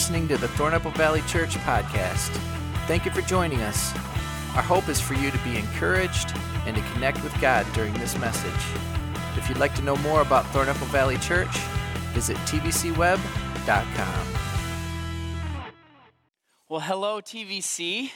listening to the Thornapple Valley Church podcast. Thank you for joining us. Our hope is for you to be encouraged and to connect with God during this message. If you'd like to know more about Thornapple Valley Church, visit tvcweb.com. Well, hello, TVC.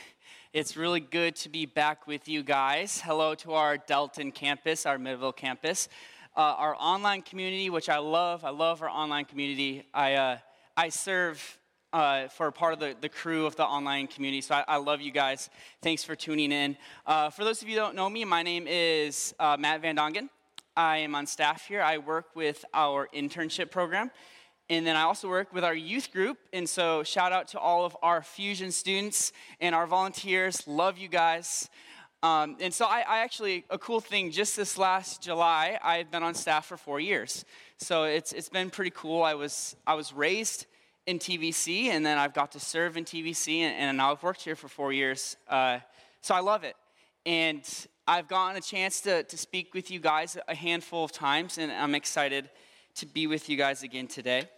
It's really good to be back with you guys. Hello to our Delton campus, our Middleville campus, uh, our online community, which I love. I love our online community. I, uh, I serve uh, for part of the, the crew of the online community, so I, I love you guys. Thanks for tuning in. Uh, for those of you who don't know me, my name is uh, Matt Van Dongen. I am on staff here. I work with our internship program. And then I also work with our youth group. And so, shout out to all of our Fusion students and our volunteers. Love you guys. Um, and so, I, I, actually, a cool thing, just this last July, I've been on staff for four years. So, it's, it's been pretty cool. I was, I was raised in TVC, and then I've got to serve in TVC, and, and now I've worked here for four years. Uh, so, I love it. And I've gotten a chance to, to speak with you guys a handful of times, and I'm excited to be with you guys again today.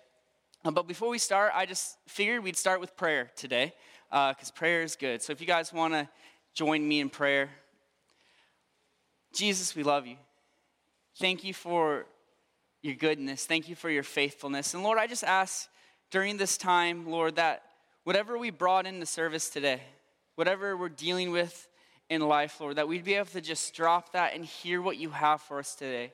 Uh, but before we start, I just figured we'd start with prayer today, because uh, prayer is good. So if you guys want to join me in prayer, Jesus, we love you. Thank you for your goodness. Thank you for your faithfulness. And Lord, I just ask during this time, Lord, that whatever we brought in the service today, whatever we're dealing with, in life, Lord, that we'd be able to just drop that and hear what you have for us today.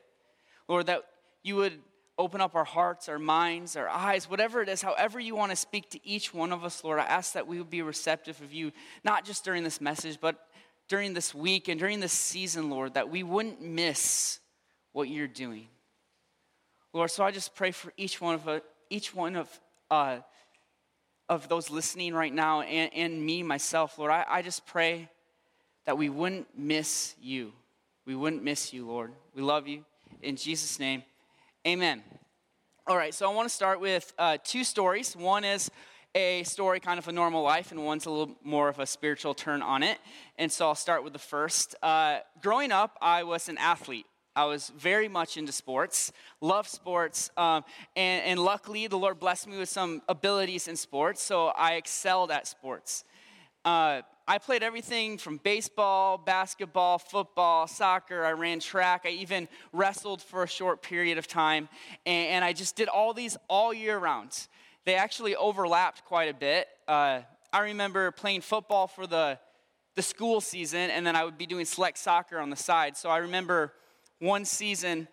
Lord, that you would open up our hearts, our minds, our eyes, whatever it is, however you want to speak to each one of us, Lord. I ask that we would be receptive of you, not just during this message, but during this week and during this season, Lord, that we wouldn't miss what you're doing. Lord, so I just pray for each one of uh, each one of uh, of those listening right now and, and me myself, Lord. I, I just pray that we wouldn't miss you. We wouldn't miss you, Lord. We love you. In Jesus' name, amen. All right, so I want to start with uh, two stories. One is a story kind of a normal life, and one's a little more of a spiritual turn on it. And so I'll start with the first. Uh, growing up, I was an athlete. I was very much into sports, love sports, um, and, and luckily the Lord blessed me with some abilities in sports, so I excelled at sports. Uh, I played everything from baseball, basketball, football, soccer. I ran track. I even wrestled for a short period of time. And, and I just did all these all year round. They actually overlapped quite a bit. Uh, I remember playing football for the, the school season, and then I would be doing select soccer on the side. So I remember one season,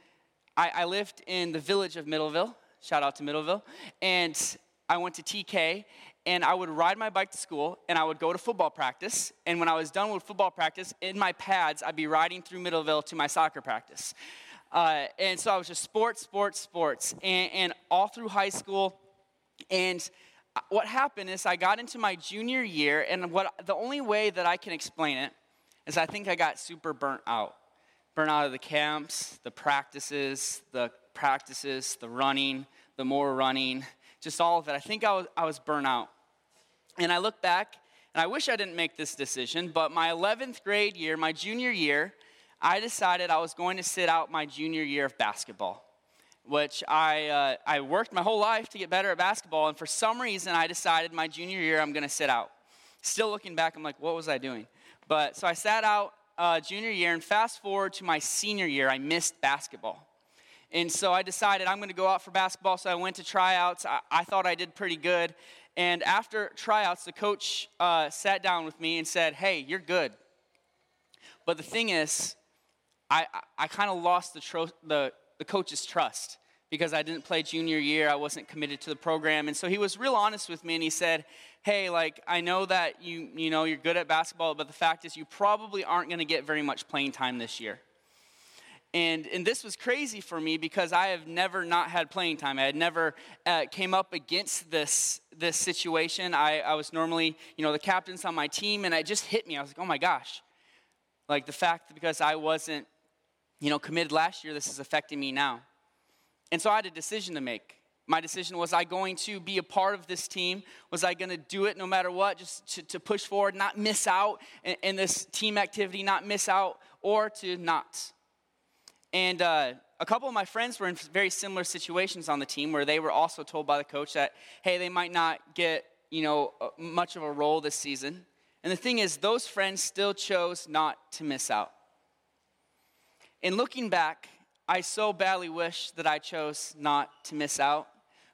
I, I lived in the village of Middleville. Shout out to Middleville. And I went to TK, and I would ride my bike to school and I would go to football practice. And when I was done with football practice, in my pads, I'd be riding through Middleville to my soccer practice. Uh, and so I was just sports, sports, sports, and, and all through high school. And what happened is I got into my junior year, and what the only way that I can explain it is I think I got super burnt out. Burnt out of the camps, the practices, the practices, the running, the more running, just all of it. I think I was, I was burnt out. And I look back, and I wish I didn't make this decision, but my 11th grade year, my junior year, I decided I was going to sit out my junior year of basketball, which I, uh, I worked my whole life to get better at basketball, and for some reason I decided my junior year I'm going to sit out. Still looking back, I'm like, what was I doing? But so I sat out uh, junior year, and fast forward to my senior year, I missed basketball. And so I decided I'm going to go out for basketball. So I went to tryouts. I, I thought I did pretty good. And after tryouts, the coach uh, sat down with me and said, Hey, you're good. But the thing is, I, I, kind of lost the, tro- the, the coach's trust because I didn't play junior year. I wasn't committed to the program. And so he was real honest with me and he said, Hey, like, I know that you, you know, you're good at basketball, but the fact is, you probably aren't going to get very much playing time this year. And, and this was crazy for me because I have never not had playing time. I had never uh, came up against this, this situation. I, I was normally, you know, the captain's on my team, and it just hit me. I was like, oh my gosh. Like the fact that because I wasn't, you know, committed last year, this is affecting me now. And so I had a decision to make. My decision was I going to be a part of this team? Was I going to do it no matter what, just to, to push forward, not miss out in, in this team activity, not miss out, or to not? And uh, a couple of my friends were in very similar situations on the team where they were also told by the coach that, hey, they might not get you know, much of a role this season. And the thing is, those friends still chose not to miss out. In looking back, I so badly wish that I chose not to miss out.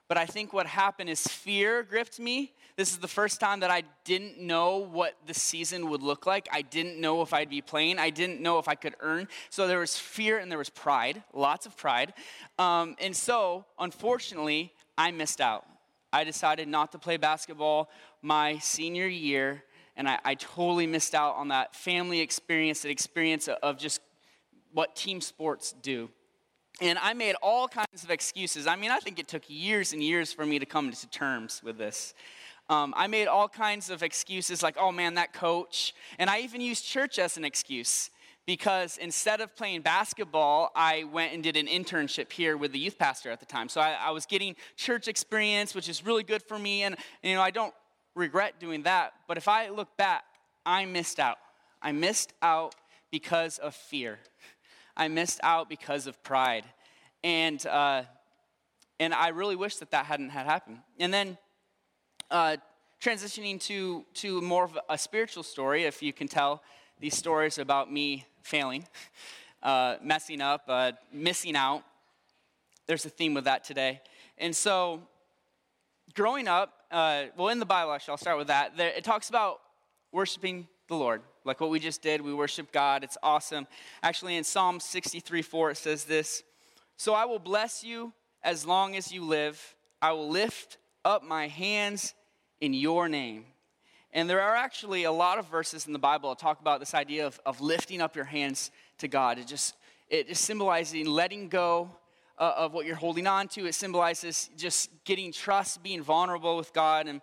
But I think what happened is fear gripped me. This is the first time that I didn't know what the season would look like. I didn't know if I'd be playing. I didn't know if I could earn. So there was fear and there was pride, lots of pride. Um, and so, unfortunately, I missed out. I decided not to play basketball my senior year, and I, I totally missed out on that family experience, that experience of just what team sports do. And I made all kinds of excuses. I mean, I think it took years and years for me to come to terms with this. Um, I made all kinds of excuses like, oh man, that coach. And I even used church as an excuse because instead of playing basketball, I went and did an internship here with the youth pastor at the time. So I, I was getting church experience, which is really good for me. And, you know, I don't regret doing that. But if I look back, I missed out. I missed out because of fear. I missed out because of pride. And, uh, and I really wish that that hadn't had happened. And then uh, transitioning to, to more of a spiritual story, if you can tell these stories about me failing, uh, messing up, uh, missing out. There's a theme with that today. And so, growing up, uh, well, in the Bible, actually, I'll start with that. There, it talks about worshiping the Lord, like what we just did. We worship God. It's awesome. Actually, in Psalm 63 4, it says this So I will bless you as long as you live. I will lift up my hands in your name. And there are actually a lot of verses in the Bible that talk about this idea of, of lifting up your hands to God. It just, it just symbolizing letting go uh, of what you're holding on to. It symbolizes just getting trust, being vulnerable with God. And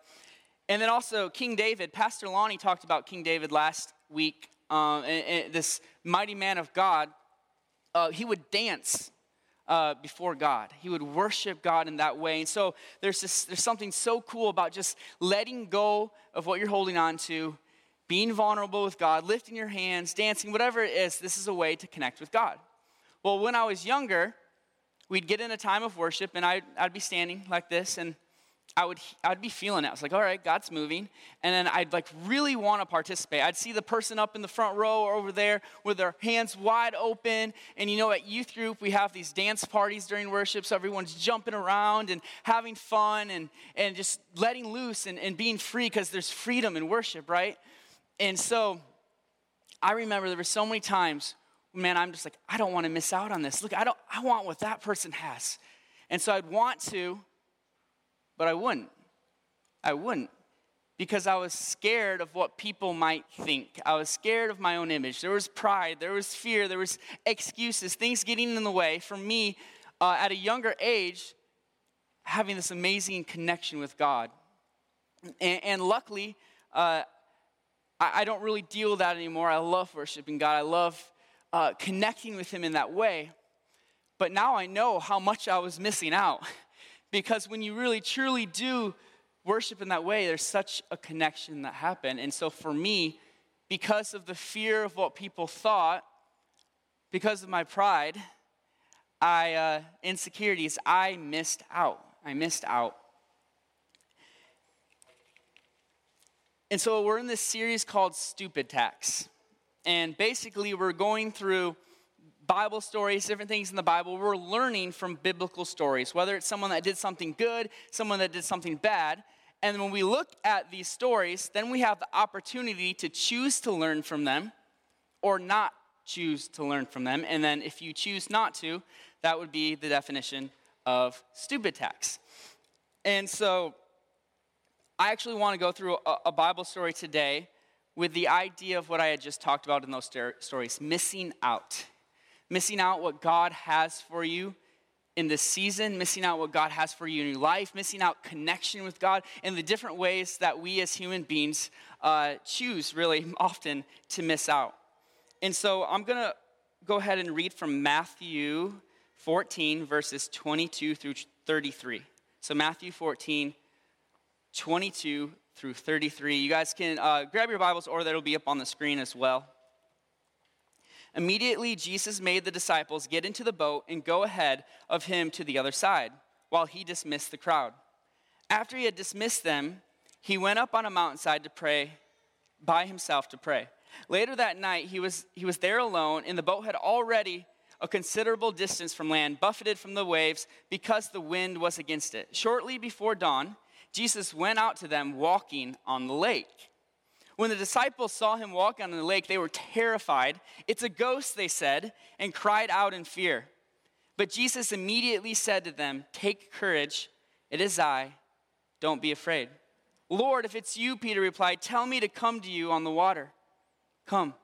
and then also King David, Pastor Lonnie talked about King David last week. Uh, and, and this mighty man of God, uh, he would dance uh, before God. He would worship God in that way. And so there's, this, there's something so cool about just letting go of what you're holding on to, being vulnerable with God, lifting your hands, dancing, whatever it is. This is a way to connect with God. Well, when I was younger, we'd get in a time of worship and I'd, I'd be standing like this and I would, I'd be feeling it. I was like, all right, God's moving. And then I'd like really want to participate. I'd see the person up in the front row or over there with their hands wide open. And you know, at youth group, we have these dance parties during worship. So everyone's jumping around and having fun and, and just letting loose and, and being free because there's freedom in worship, right? And so I remember there were so many times, man, I'm just like, I don't want to miss out on this. Look, I don't, I want what that person has. And so I'd want to, but I wouldn't. I wouldn't because I was scared of what people might think. I was scared of my own image. There was pride, there was fear, there was excuses, things getting in the way for me uh, at a younger age having this amazing connection with God. And, and luckily, uh, I, I, don't really deal with that anymore. I love worshiping God. I love uh, connecting with Him in that way. But now I know how much I was missing out. Because when you really truly do worship in that way, there's such a connection that happen. And so for me, because of the fear of what people thought, because of my pride, I uh, insecurities, I missed out. I missed out. And so we're in this series called Stupid Tax. And basically, we're going through Bible stories, different things in the Bible, we're learning from biblical stories, whether it's someone that did something good, someone that did something bad. And when we look at these stories, then we have the opportunity to choose to learn from them or not choose to learn from them. And then if you choose not to, that would be the definition of stupid tax. And so I actually want to go through a, a Bible story today with the idea of what I had just talked about in those stories missing out missing out what God has for you in this season, missing out what God has for you in your life, missing out connection with God, and the different ways that we as human beings uh, choose really often to miss out. And so I'm going to go ahead and read from Matthew 14, verses 22 through 33. So, Matthew 14, 22 through 33. You guys can uh, grab your Bibles, or that'll be up on the screen as well. Immediately, Jesus made the disciples get into the boat and go ahead of him to the other side, while he dismissed the crowd. After he had dismissed them, he went up on a mountainside to pray by himself to pray. Later that night, he was, he was there alone, and the boat had already a considerable distance from land, buffeted from the waves because the wind was against it. Shortly before dawn, Jesus went out to them walking on the lake. When the disciples saw him walk on the lake, they were terrified. It's a ghost, they said, and cried out in fear. But Jesus immediately said to them, Take courage, it is I, don't be afraid. Lord, if it's you, Peter replied, tell me to come to you on the water. Come,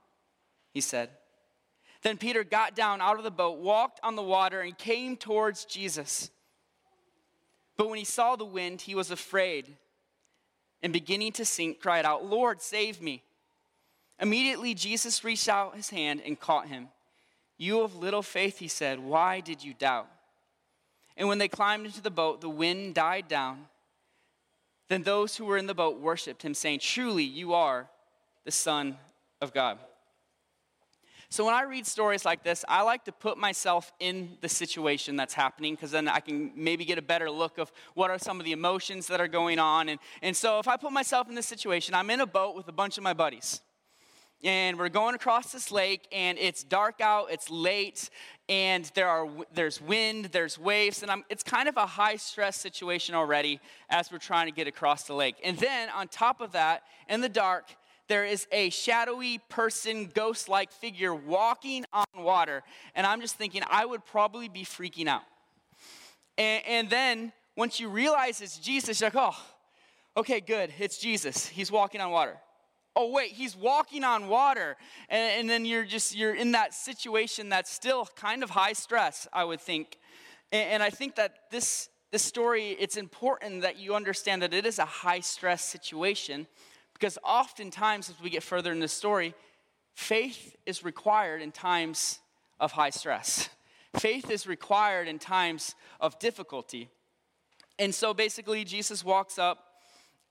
he said. Then Peter got down out of the boat, walked on the water, and came towards Jesus. But when he saw the wind, he was afraid and beginning to sink, cried out, Lord, save me. Immediately, Jesus reached out his hand and caught him. You of little faith, he said, why did you doubt? And when they climbed into the boat, the wind died down. Then those who were in the boat worshiped him, saying, Truly, you are the Son of God. So when I read stories like this, I like to put myself in the situation that's happening because then I can maybe get a better look of what are some of the emotions that are going on. And, and so if I put myself in this situation, I'm in a boat with a bunch of my buddies. And we're going across this lake, and it's dark out, it's late, and there are, there's wind, there's waves, and I'm, it's kind of a high stress situation already as we're trying to get across the lake. And then on top of that, in the dark, there is a shadowy person, ghost like figure walking on water. And I'm just thinking, I would probably be freaking out. And, and then once you realize it's Jesus, you're like, oh, okay, good, it's Jesus. He's walking on water. Oh, wait, he's walking on water. And, and then you're just, you're in that situation that's still kind of high stress, I would think. And, and I think that this, this story, it's important that you understand that it is a high stress situation because oftentimes, as we get further in the story, faith is required in times of high stress. Faith is required in times of difficulty. And so basically, Jesus walks up,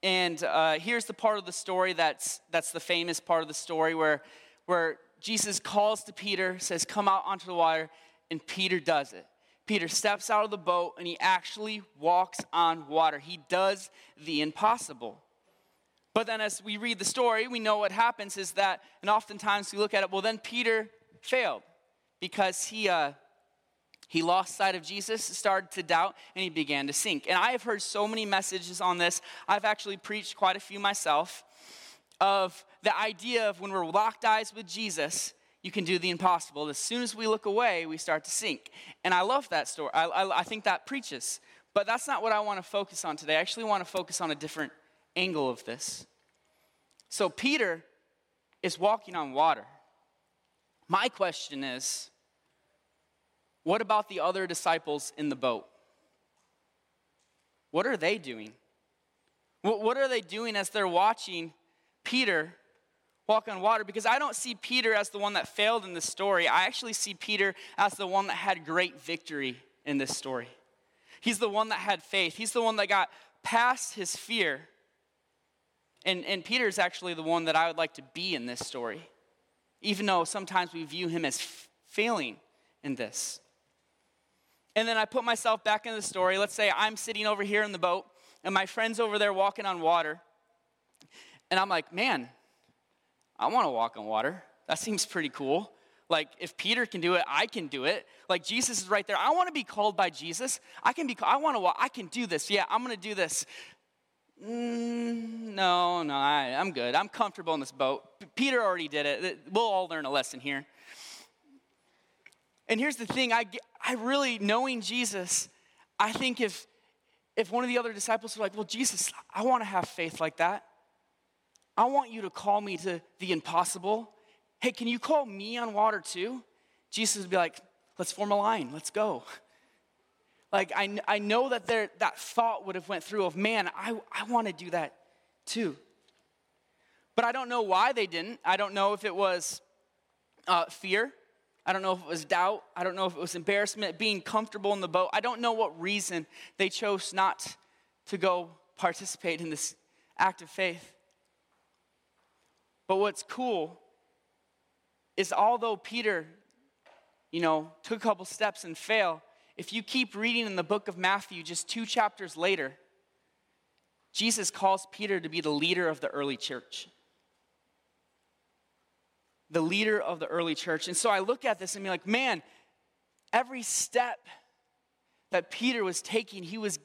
and uh, here's the part of the story that's, that's the famous part of the story where, where Jesus calls to Peter, says, Come out onto the water, and Peter does it. Peter steps out of the boat and he actually walks on water. He does the impossible. But then as we read the story, we know what happens is that, and oftentimes we look at it, well, then Peter failed because he, uh, he lost sight of Jesus, started to doubt, and he began to sink. And I have heard so many messages on this. I've actually preached quite a few myself of the idea of when we're locked eyes with Jesus, you can do the impossible. As soon as we look away, we start to sink. And I love that story. I, I, I think that preaches. But that's not what I want to focus on today. I actually want to focus on a different angle of this. So Peter is walking on water. My question is what about the other disciples in the boat? What are they doing? What are they doing as they're watching Peter walk on water? Because I don't see Peter as the one that failed in this story. I actually see Peter as the one that had great victory in this story. He's the one that had faith, he's the one that got past his fear and, and Peter is actually the one that I would like to be in this story, even though sometimes we view him as f- failing in this. And then I put myself back in the story. Let's say I'm sitting over here in the boat, and my friend's over there walking on water. And I'm like, man, I want to walk on water. That seems pretty cool. Like, if Peter can do it, I can do it. Like, Jesus is right there. I want to be called by Jesus. I can be, I want to walk, I can do this. Yeah, I'm going to do this. Mm, no, no, I, I'm good. I'm comfortable in this boat. Peter already did it. We'll all learn a lesson here. And here's the thing I, I really, knowing Jesus, I think if, if one of the other disciples were like, Well, Jesus, I want to have faith like that. I want you to call me to the impossible. Hey, can you call me on water too? Jesus would be like, Let's form a line. Let's go like I, I know that there, that thought would have went through of man i, I want to do that too. But i don't know why they didn't. I don't know if it was uh, fear. I don't know if it was doubt. I don't know if it was embarrassment being comfortable in the boat. I don't know what reason they chose not to go participate in this act of faith. But what's cool is although peter you know took a couple steps and failed if you keep reading in the book of Matthew, just two chapters later, Jesus calls Peter to be the leader of the early church. The leader of the early church. And so I look at this and be like, man, every step that Peter was taking, he was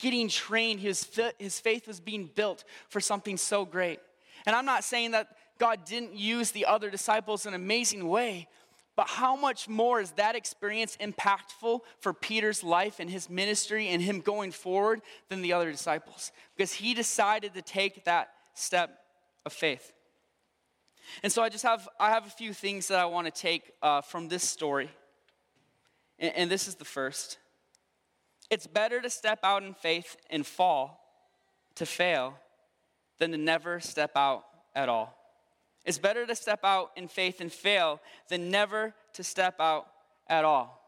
getting trained, his, his faith was being built for something so great. And I'm not saying that God didn't use the other disciples in an amazing way, but how much more is that experience impactful for Peter's life and his ministry and him going forward than the other disciples? Because he decided to take that step of faith. And so I just have I have a few things that I want to take uh, from this story, and, and this is the first. It's better to step out in faith and fall, to fail, than to never step out at all. It's better to step out in faith and fail than never to step out at all.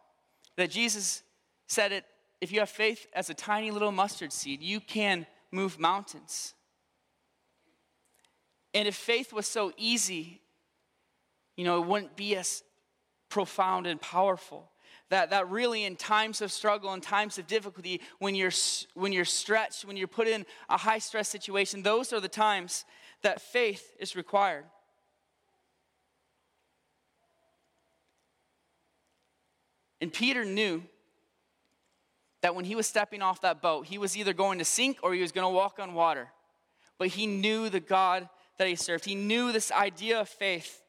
That Jesus said it if you have faith as a tiny little mustard seed, you can move mountains. And if faith was so easy, you know, it wouldn't be as profound and powerful. That, that really in times of struggle and times of difficulty when you're when you're stretched when you're put in a high stress situation those are the times that faith is required And Peter knew that when he was stepping off that boat, he was either going to sink or he was going to walk on water. But he knew the God that he served. He knew this idea of faith.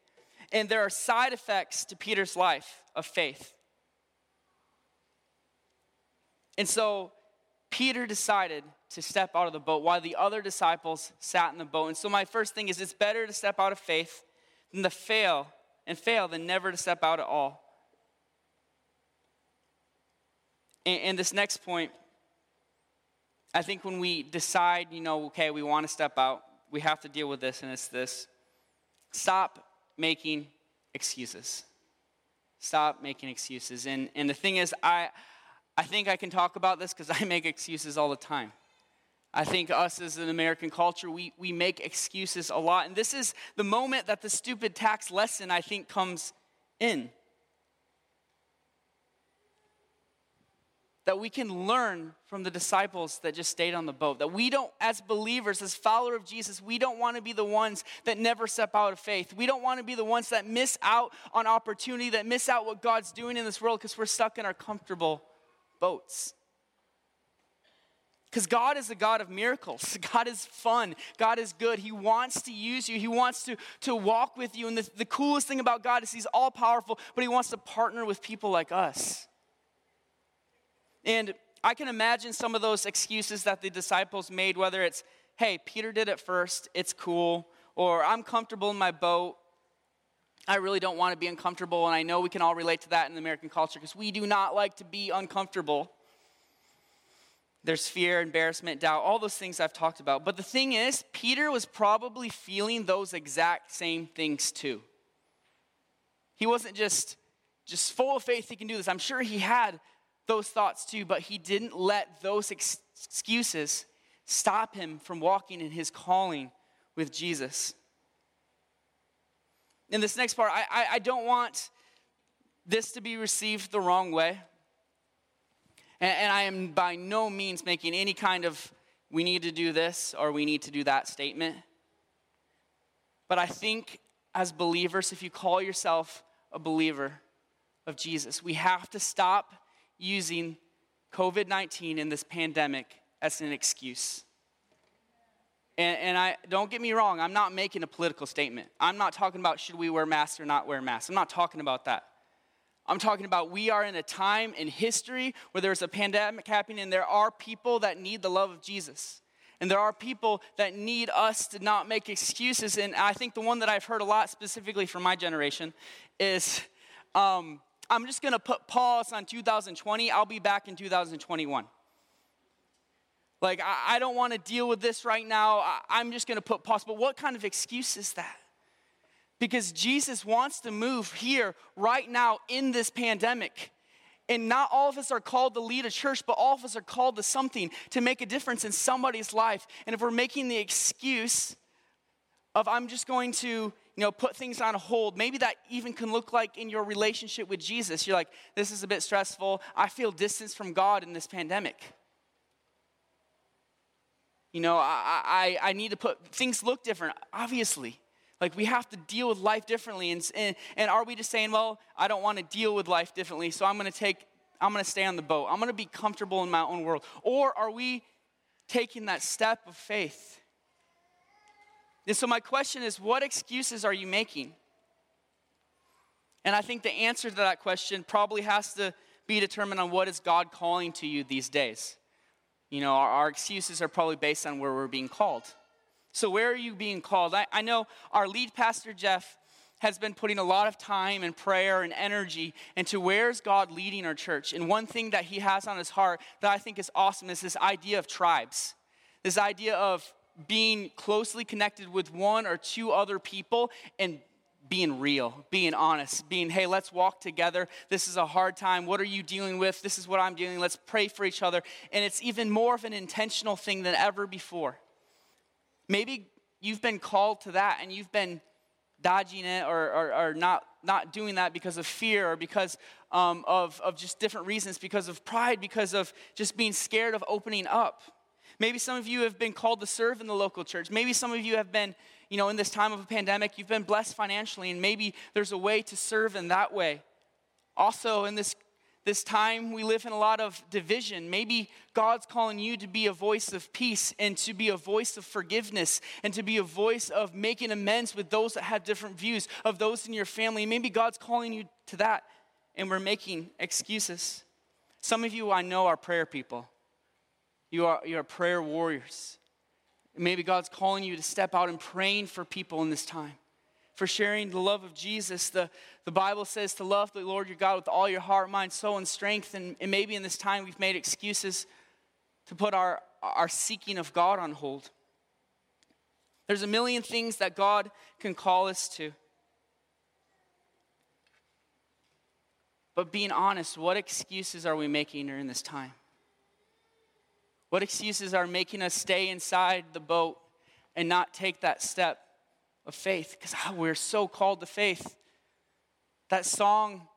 And there are side effects to Peter's life of faith. And so Peter decided to step out of the boat while the other disciples sat in the boat. And so my first thing is it's better to step out of faith than to fail and fail than never to step out at all. And, and this next point, I think when we decide, you know, okay, we want to step out, we have to deal with this, and it's this stop making excuses. Stop making excuses. And, and the thing is, I, I think I can talk about this because I make excuses all the time. I think us as an American culture, we, we make excuses a lot. And this is the moment that the stupid tax lesson, I think, comes in. That we can learn from the disciples that just stayed on the boat. That we don't, as believers, as followers of Jesus, we don't want to be the ones that never step out of faith. We don't want to be the ones that miss out on opportunity, that miss out what God's doing in this world because we're stuck in our comfortable boats. Because God is a God of miracles. God is fun. God is good. He wants to use you. He wants to, to walk with you. And the, the coolest thing about God is He's all powerful, but He wants to partner with people like us. And I can imagine some of those excuses that the disciples made, whether it's, hey, Peter did it first, it's cool, or I'm comfortable in my boat. I really don't want to be uncomfortable, and I know we can all relate to that in the American culture because we do not like to be uncomfortable. There's fear, embarrassment, doubt, all those things I've talked about. But the thing is, Peter was probably feeling those exact same things too. He wasn't just just full of faith he can do this. I'm sure he had those thoughts too, but he didn't let those ex- excuses stop him from walking in his calling with Jesus. In this next part, I, I, I don't want this to be received the wrong way. And, and I am by no means making any kind of we need to do this or we need to do that statement. But I think as believers, if you call yourself a believer of Jesus, we have to stop using COVID 19 and this pandemic as an excuse. And, and, I don't get me wrong, I'm not making a political statement. I'm not talking about should we wear masks or not wear masks. I'm not talking about that. I'm talking about we are in a time in history where there's a pandemic happening and there are people that need the love of Jesus. And there are people that need us to not make excuses. And I think the one that I've heard a lot, specifically from my generation, is um, I'm just going to put pause on 2020. I'll be back in 2021. Like, I, I don't want to deal with this right now. I, I'm just going to put pause. But what kind of excuse is that? Because Jesus wants to move here right now in this pandemic. And not all of us are called to lead a church, but all of us are called to something to make a difference in somebody's life. And if we're making the excuse of, I'm just going to, you know, put things on hold. Maybe that even can look like in your relationship with Jesus. You're like, this is a bit stressful. I feel distance from God in this pandemic. You know, I, I, I need to put, things look different, obviously. Like we have to deal with life differently. And, and, and are we just saying, well, I don't want to deal with life differently, so I'm going to take, I'm going to stay on the boat. I'm going to be comfortable in my own world. Or are we taking that step of faith? And so my question is, what excuses are you making? And I think the answer to that question probably has to be determined on what is God calling to you these days. You know, our, our excuses are probably based on where we're being called. So, where are you being called? I, I know our lead pastor, Jeff, has been putting a lot of time and prayer and energy into where's God leading our church. And one thing that he has on his heart that I think is awesome is this idea of tribes. This idea of being closely connected with one or two other people and being real, being honest, being, hey, let's walk together. This is a hard time. What are you dealing with? This is what I'm dealing. Let's pray for each other. And it's even more of an intentional thing than ever before. Maybe you've been called to that and you've been dodging it or, or, or not, not doing that because of fear or because um, of, of just different reasons, because of pride, because of just being scared of opening up. Maybe some of you have been called to serve in the local church. Maybe some of you have been, you know, in this time of a pandemic, you've been blessed financially, and maybe there's a way to serve in that way. Also, in this this time we live in a lot of division. Maybe God's calling you to be a voice of peace and to be a voice of forgiveness and to be a voice of making amends with those that have different views, of those in your family. Maybe God's calling you to that and we're making excuses. Some of you I know are prayer people. You are, you are prayer warriors. Maybe God's calling you to step out and praying for people in this time for sharing the love of Jesus. The, the Bible says to love the Lord your God with all your heart, mind, soul, and strength. And, and maybe in this time we've made excuses to put our, our seeking of God on hold. There's a million things that God can call us to. But being honest, what excuses are we making during this time? What excuses are making us stay inside the boat and not take that step of faith because oh, ah, we're so called to faith. That song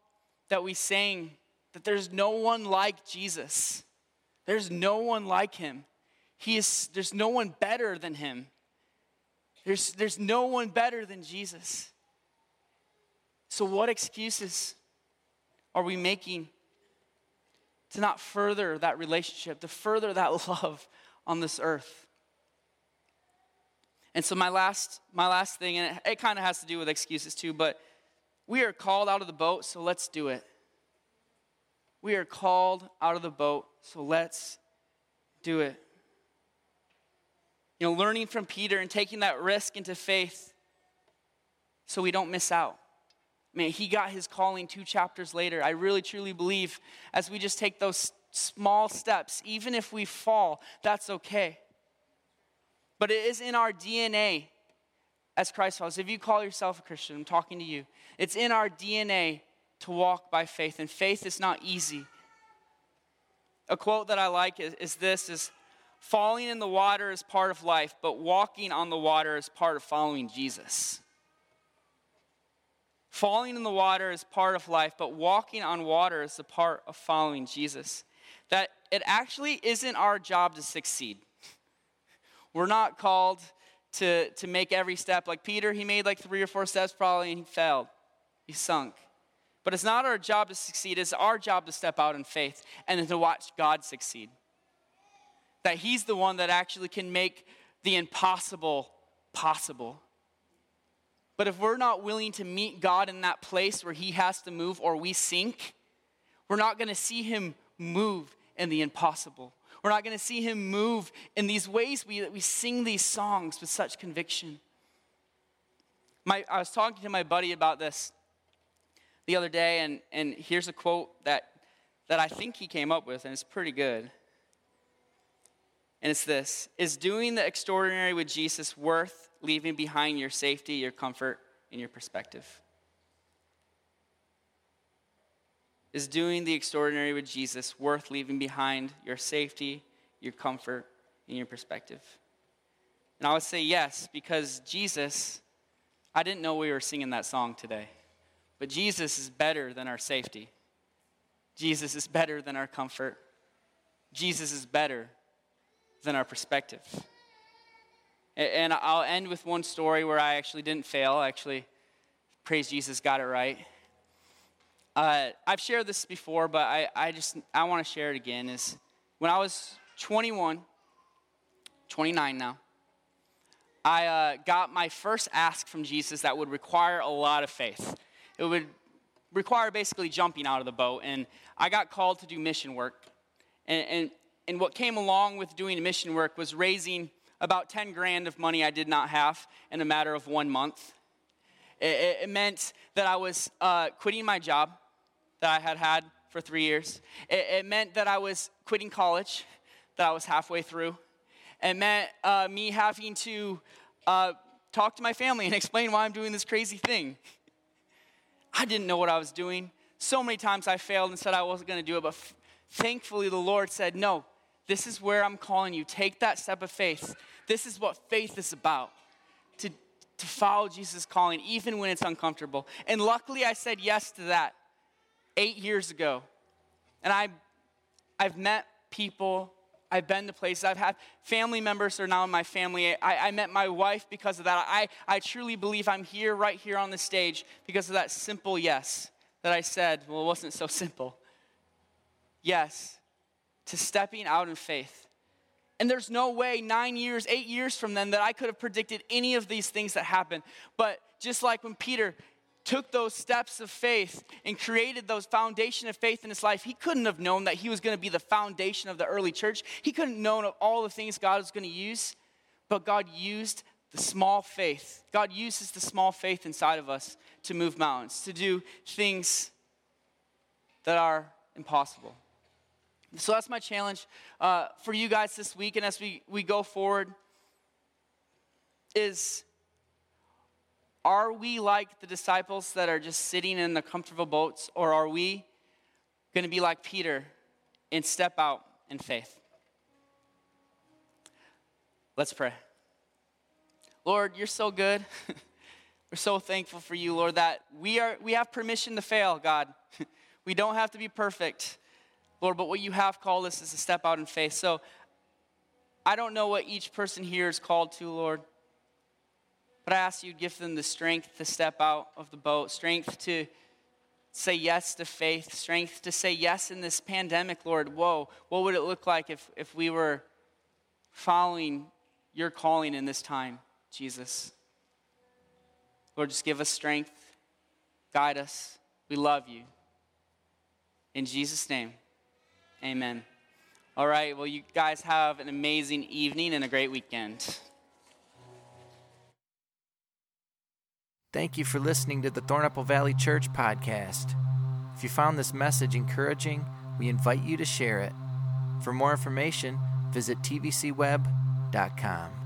that we sang, that there's no one like Jesus. There's no one like him. He is, there's no one better than him. There's, there's no one better than Jesus. So, what excuses are we making to not further that relationship, to further that love on this earth? And so my last, my last thing, and it, it kind of has to do with excuses too, but we are called out of the boat, so let's do it. We are called out of the boat, so let's do it. You know, learning from Peter and taking that risk into faith so we don't miss out. Man, he got his calling two chapters later. I really truly believe as we just take those small steps, even if we fall, that's okay but it is in our DNA as Christ followers. If you call yourself a Christian, I'm talking to you. It's in our DNA to walk by faith, and faith is not easy. A quote that I like is, is this is falling in the water is part of life, but walking on the water is part of following Jesus. Falling in the water is part of life, but walking on water is the part of following Jesus. That it actually isn't our job to succeed. We're not called to, to make every step. Like Peter, he made like three or four steps probably and he failed. He sunk. But it's not our job to succeed, it's our job to step out in faith and to watch God succeed. That He's the one that actually can make the impossible possible. But if we're not willing to meet God in that place where He has to move or we sink, we're not going to see Him move in the impossible. We're not going to see him move in these ways we, we sing these songs with such conviction. My, I was talking to my buddy about this the other day, and, and here's a quote that, that I think he came up with, and it's pretty good. And it's this Is doing the extraordinary with Jesus worth leaving behind your safety, your comfort, and your perspective? Is doing the extraordinary with Jesus worth leaving behind your safety, your comfort, and your perspective? And I would say yes, because Jesus, I didn't know we were singing that song today, but Jesus is better than our safety. Jesus is better than our comfort. Jesus is better than our perspective. And I'll end with one story where I actually didn't fail. I Actually, praise Jesus, got it right. Uh, I've shared this before, but I, I just I want to share it again. Is when I was 21, 29 now, I uh, got my first ask from Jesus that would require a lot of faith. It would require basically jumping out of the boat, and I got called to do mission work. And, and, and what came along with doing mission work was raising about 10 grand of money I did not have in a matter of one month. It, it meant that I was uh, quitting my job that I had had for three years. It, it, meant that I was quitting college, that I was halfway through. It meant uh, me having to uh, talk to my family and explain why I'm doing this crazy thing. I didn't know what I was doing. So many times I failed and said I wasn't going to do it, but f- thankfully the Lord said, No, this is where I'm calling you. Take that step of faith. This is what faith is about to, to follow Jesus' calling, even when it's uncomfortable. And luckily, I said yes to that eight years ago. And I, I've met people, I've been to places, I've had family members are now in my family. I, I met my wife because of that. I, I truly believe I'm here, right here on the stage, because of that simple yes that I said. Well, it wasn't so simple. Yes, to stepping out in faith. And there's no way nine years, eight years from then that I could have predicted any of these things that happened. But just like when Peter took those steps of faith and created those foundation of faith in his life, he couldn't have known that he was going to be the foundation of the early church. He couldn't have known of all the things God was going to use, but God used the small faith. God uses the small faith inside of us to move mountains, to do things that are impossible. So that's my challenge uh, for you guys this week, and as we, we go forward, is are we like the disciples that are just sitting in the comfortable boats, or are we going to be like Peter and step out in faith? Let's pray. Lord, you're so good. We're so thankful for you, Lord, that we are we have permission to fail, God. we don't have to be perfect. Lord, but what you have called us is to step out in faith. So I don't know what each person here is called to, Lord. But I ask you to give them the strength to step out of the boat, strength to say yes to faith, strength to say yes in this pandemic, Lord. Whoa, what would it look like if, if we were following your calling in this time, Jesus? Lord, just give us strength, guide us. We love you. In Jesus' name. Amen. All right, well, you guys have an amazing evening and a great weekend. Thank you for listening to the Thornapple Valley Church podcast. If you found this message encouraging, we invite you to share it. For more information, visit tvcweb.com.